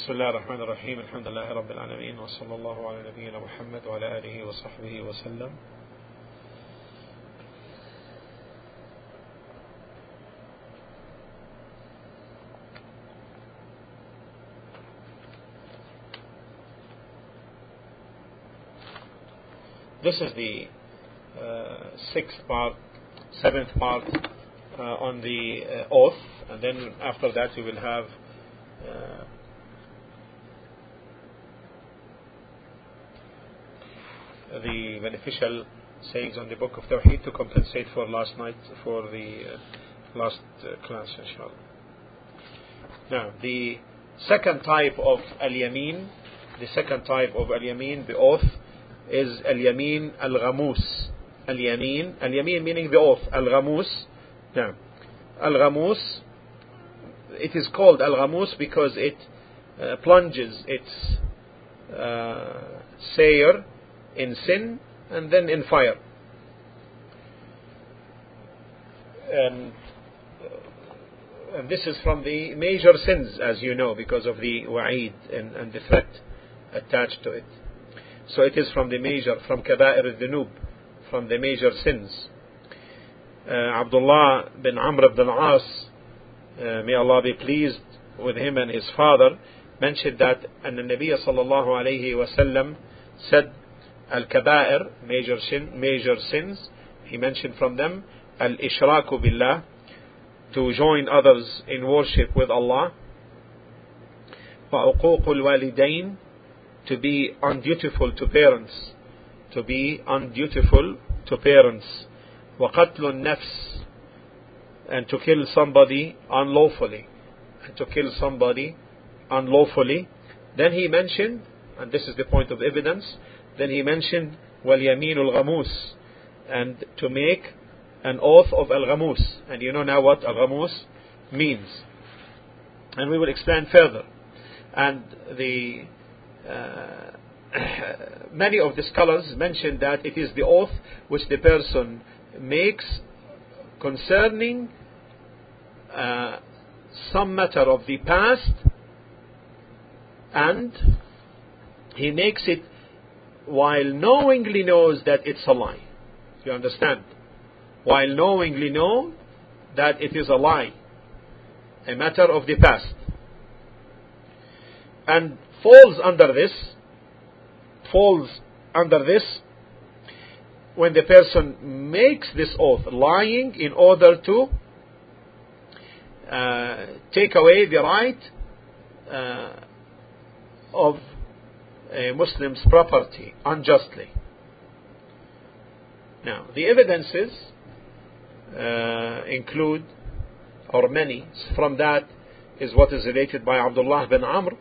بسم الله الرحمن الرحيم الحمد لله رب العالمين وصلى الله على نبينا محمد وعلى آله وصحبه وسلم This is the uh, sixth part, seventh part uh, on the uh, oath, and then after that we will have the beneficial sayings on the book of Tawheed to compensate for last night, for the uh, last uh, class, inshallah. Now, the second type of al-yamin, the second type of al-yamin, the oath, is al-yamin al-ghamus. Al-yamin, al-yamin meaning the oath, al-ghamus. Now, al-ghamus, it is called al-ghamus because it uh, plunges its uh, sayer in sin and then in fire. And, and, this is from the major sins, as you know, because of the wa'id and, and the threat attached to it. So it is from the major, from kaba'ir al-dhunub, from the major sins. Uh, Abdullah bin Amr ibn al-As, uh, may Allah be pleased with him and his father, mentioned that and the Nabi sallallahu alayhi wasallam said al-kaba'ir, major, sin, major sins, he mentioned from them al-ishraku billah, to join others in worship with Allah, وعقوق الوالدين, to be undutiful to parents, to be undutiful to parents, وقتل النفس, and to kill somebody unlawfully, and to kill somebody unlawfully. Then he mentioned, and this is the point of evidence, then he mentioned واليمين الغموس and to make an oath of al-ghamus and you know now what al-ghamus means and we will explain further and the uh, many of the scholars mention that it is the oath which the person makes concerning uh, some matter of the past and he makes it while knowingly knows that it's a lie. You understand? While knowingly know that it is a lie, a matter of the past. And falls under this, falls under this, when the person makes this oath, lying in order to uh, take away the right uh, of a Muslim's property unjustly. Now, the evidences uh, include, or many, from that is what is related by Abdullah bin Amr,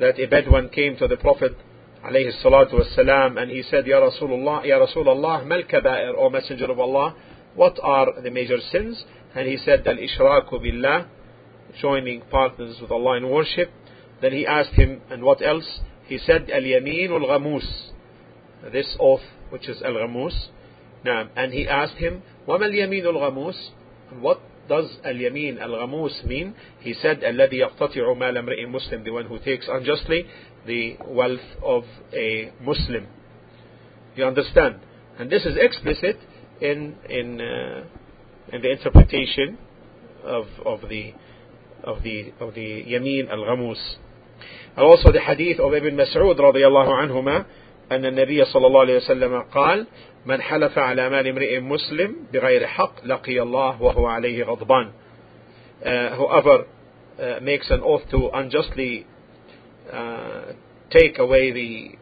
that a Bedouin came to the Prophet alayhi and he said, Ya Rasulullah, Ya Rasulullah, mal O Messenger of Allah, what are the major sins? And he said, Al-Ishraku billah, joining partners with Allah in worship. Then he asked him, and what else? He said, Al-Yamin al-Ghamus, this oath, which is al-Ghamus. Now, and he asked him, وَمَا الْيَمِينُ الْغَمُوسِ What does al-Yamin al-Ghamus mean? He said, الَّذِي يَقْتَطِعُ مَالَ امْرِئٍ Muslim, the one who takes unjustly the wealth of a Muslim. You understand? And this is explicit in in uh, in the interpretation of of the of the of the Yamin al-Ghamus. The hadith of Ibn Mas'ud رضي الله عنهما أن النبي صلى الله عليه وسلم قال من حلف على مال امرئ مسلم بغير حق لقي الله وهو عليه غضبان uh, whoever uh, makes an oath to unjustly uh, take away the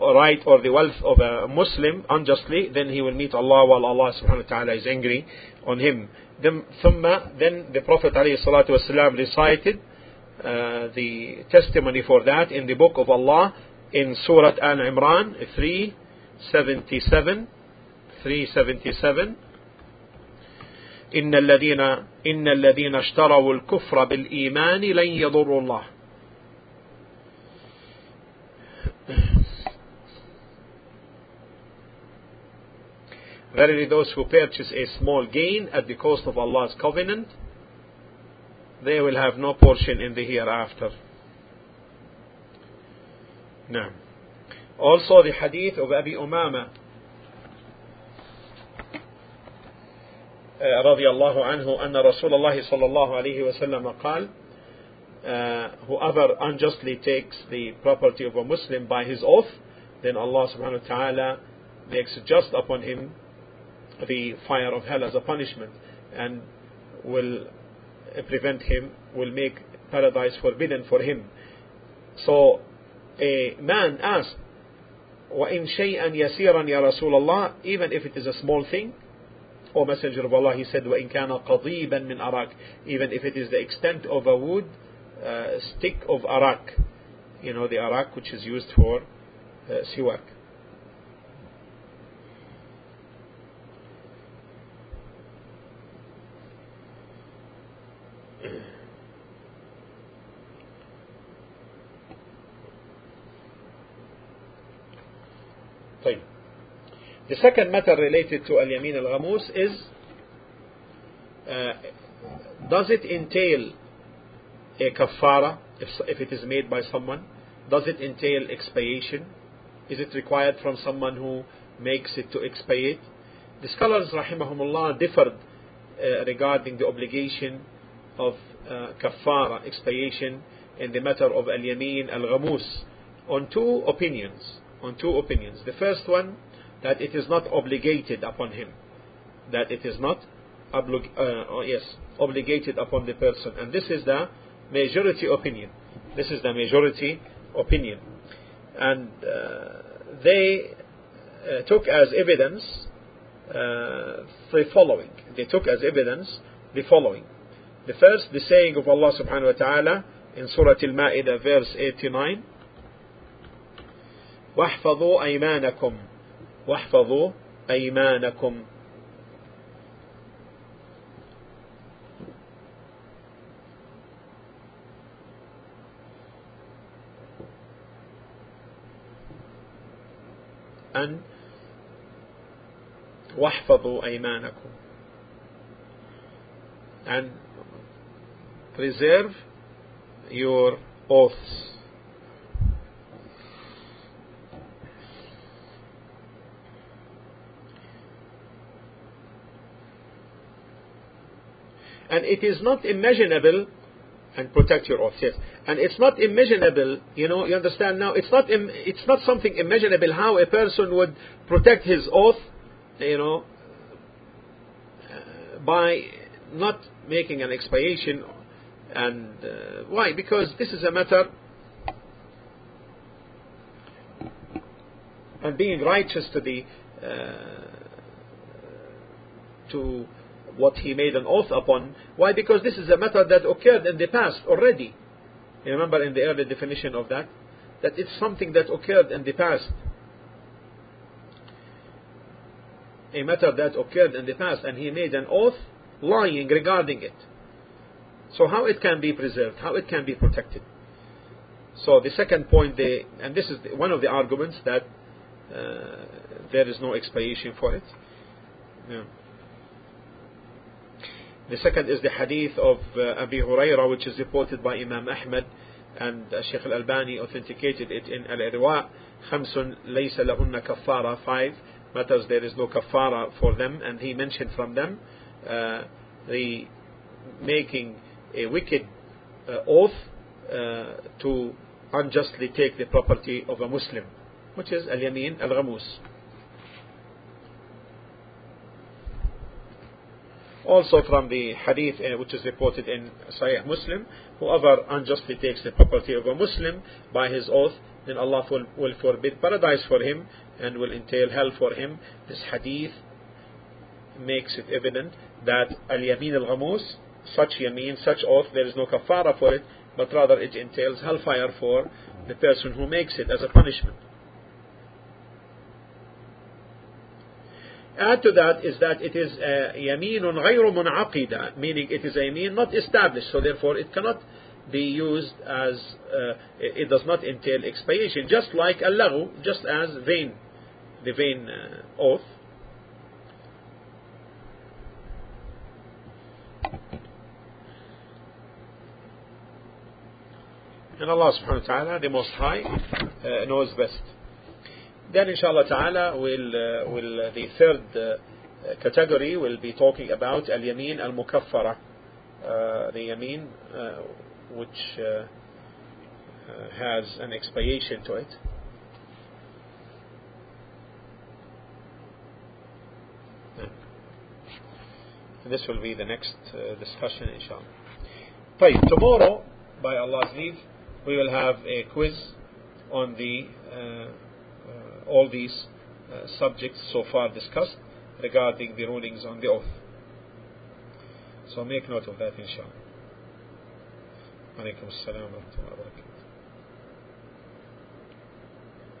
right or the wealth of a Muslim unjustly, then he will meet Allah while Allah subhanahu wa ta'ala is angry on him. Then, ثم, then the Prophet عليه الصلاة والسلام recited uh, the testimony for that in the book of Allah in Surah Al Imran 377 377 إن الذين إن الذين اشتروا الكفر بالإيمان لن يضروا الله Verily those who purchase a small gain at the cost of Allah's covenant, they will have no portion in the hereafter. نعم also the hadith of Abi Umama رضي الله عنه أن رسول الله صلى الله عليه وسلم قال uh, whoever unjustly takes the property of a Muslim by his oath then Allah subhanahu wa ta'ala makes just upon him the fire of hell as a punishment and will prevent him, will make paradise forbidden for him. So a man asked, وَإِن شَيْئًا يَسِيرًا يَا رَسُولَ اللَّهِ Even if it is a small thing, O Messenger of Allah, he said, وَإِن كَانَ قَضِيبًا مِنْ أَرَاكَ Even if it is the extent of a wood uh, stick of arak, you know the arak which is used for uh, siwak. The second matter related to al-yamin al-ghamus is uh, does it entail a kafara if, if it is made by someone? Does it entail expiation? Is it required from someone who makes it to expiate? The scholars, rahimahumullah, differed uh, regarding the obligation of uh, kafara, expiation, in the matter of al-yamin al-ghamus on two opinions. On two opinions. The first one that it is not obligated upon him. That it is not oblig- uh, oh, yes, obligated upon the person. And this is the majority opinion. This is the majority opinion. And uh, they uh, took as evidence uh, the following. They took as evidence the following. The first, the saying of Allah subhanahu wa ta'ala in Surah Al-Ma'idah verse 89 واحفظوا أيمانكم. واحفظوا أيمانكم. أن واحفظوا أيمانكم. And preserve your oaths. And it is not imaginable and protect your oath yes. And it's not imaginable you know you understand now it's not Im- it's not something imaginable how a person would protect his oath you know uh, by not making an expiation. And uh, why? Because this is a matter and being righteous to the uh, to what he made an oath upon. Why? Because this is a matter that occurred in the past already. You remember in the early definition of that? That it's something that occurred in the past. A matter that occurred in the past, and he made an oath lying regarding it. So, how it can be preserved, how it can be protected. So, the second point, they, and this is one of the arguments that uh, there is no expiation for it. Yeah. The second is the hadith of uh, Abi which is reported by Imam Ahmad, and uh, Sheikh Al Albani authenticated it in Al Irwa. Khamsun laysa lahunna kafara, five matters there is no kafara for them, and he mentioned from them uh, the making a wicked uh, oath uh, to unjustly take the property of a Muslim, which is al yamin al ghamus. Also from the hadith uh, which is reported in Sahih Muslim, whoever unjustly takes the property of a Muslim by his oath, then Allah will, will forbid paradise for him and will entail hell for him. This hadith makes it evident that al-yamin al-ghamus, such yamin, such oath, there is no kafara for it, but rather it entails hellfire for the person who makes it as a punishment. Add to that is that it is yaminun ghayru munaqida, meaning it is a yamin not established, so therefore it cannot be used as, uh, it does not entail expiation, just like al just as vain, the vain uh, oath. And Allah subhanahu wa ta'ala, the Most High, uh, knows best. Then inshallah ta'ala will uh, will the third uh, category will be talking about al-yamin al-mukaffara uh, the yamin uh, which uh, has an expiation to it this will be the next discussion inshallah طيب tomorrow by Allah's leave we will have a quiz on the uh, all these uh, subjects so far discussed regarding the rulings on the oath. So make note of that inshallah. عليكم السلام ورحمة الله وبركاته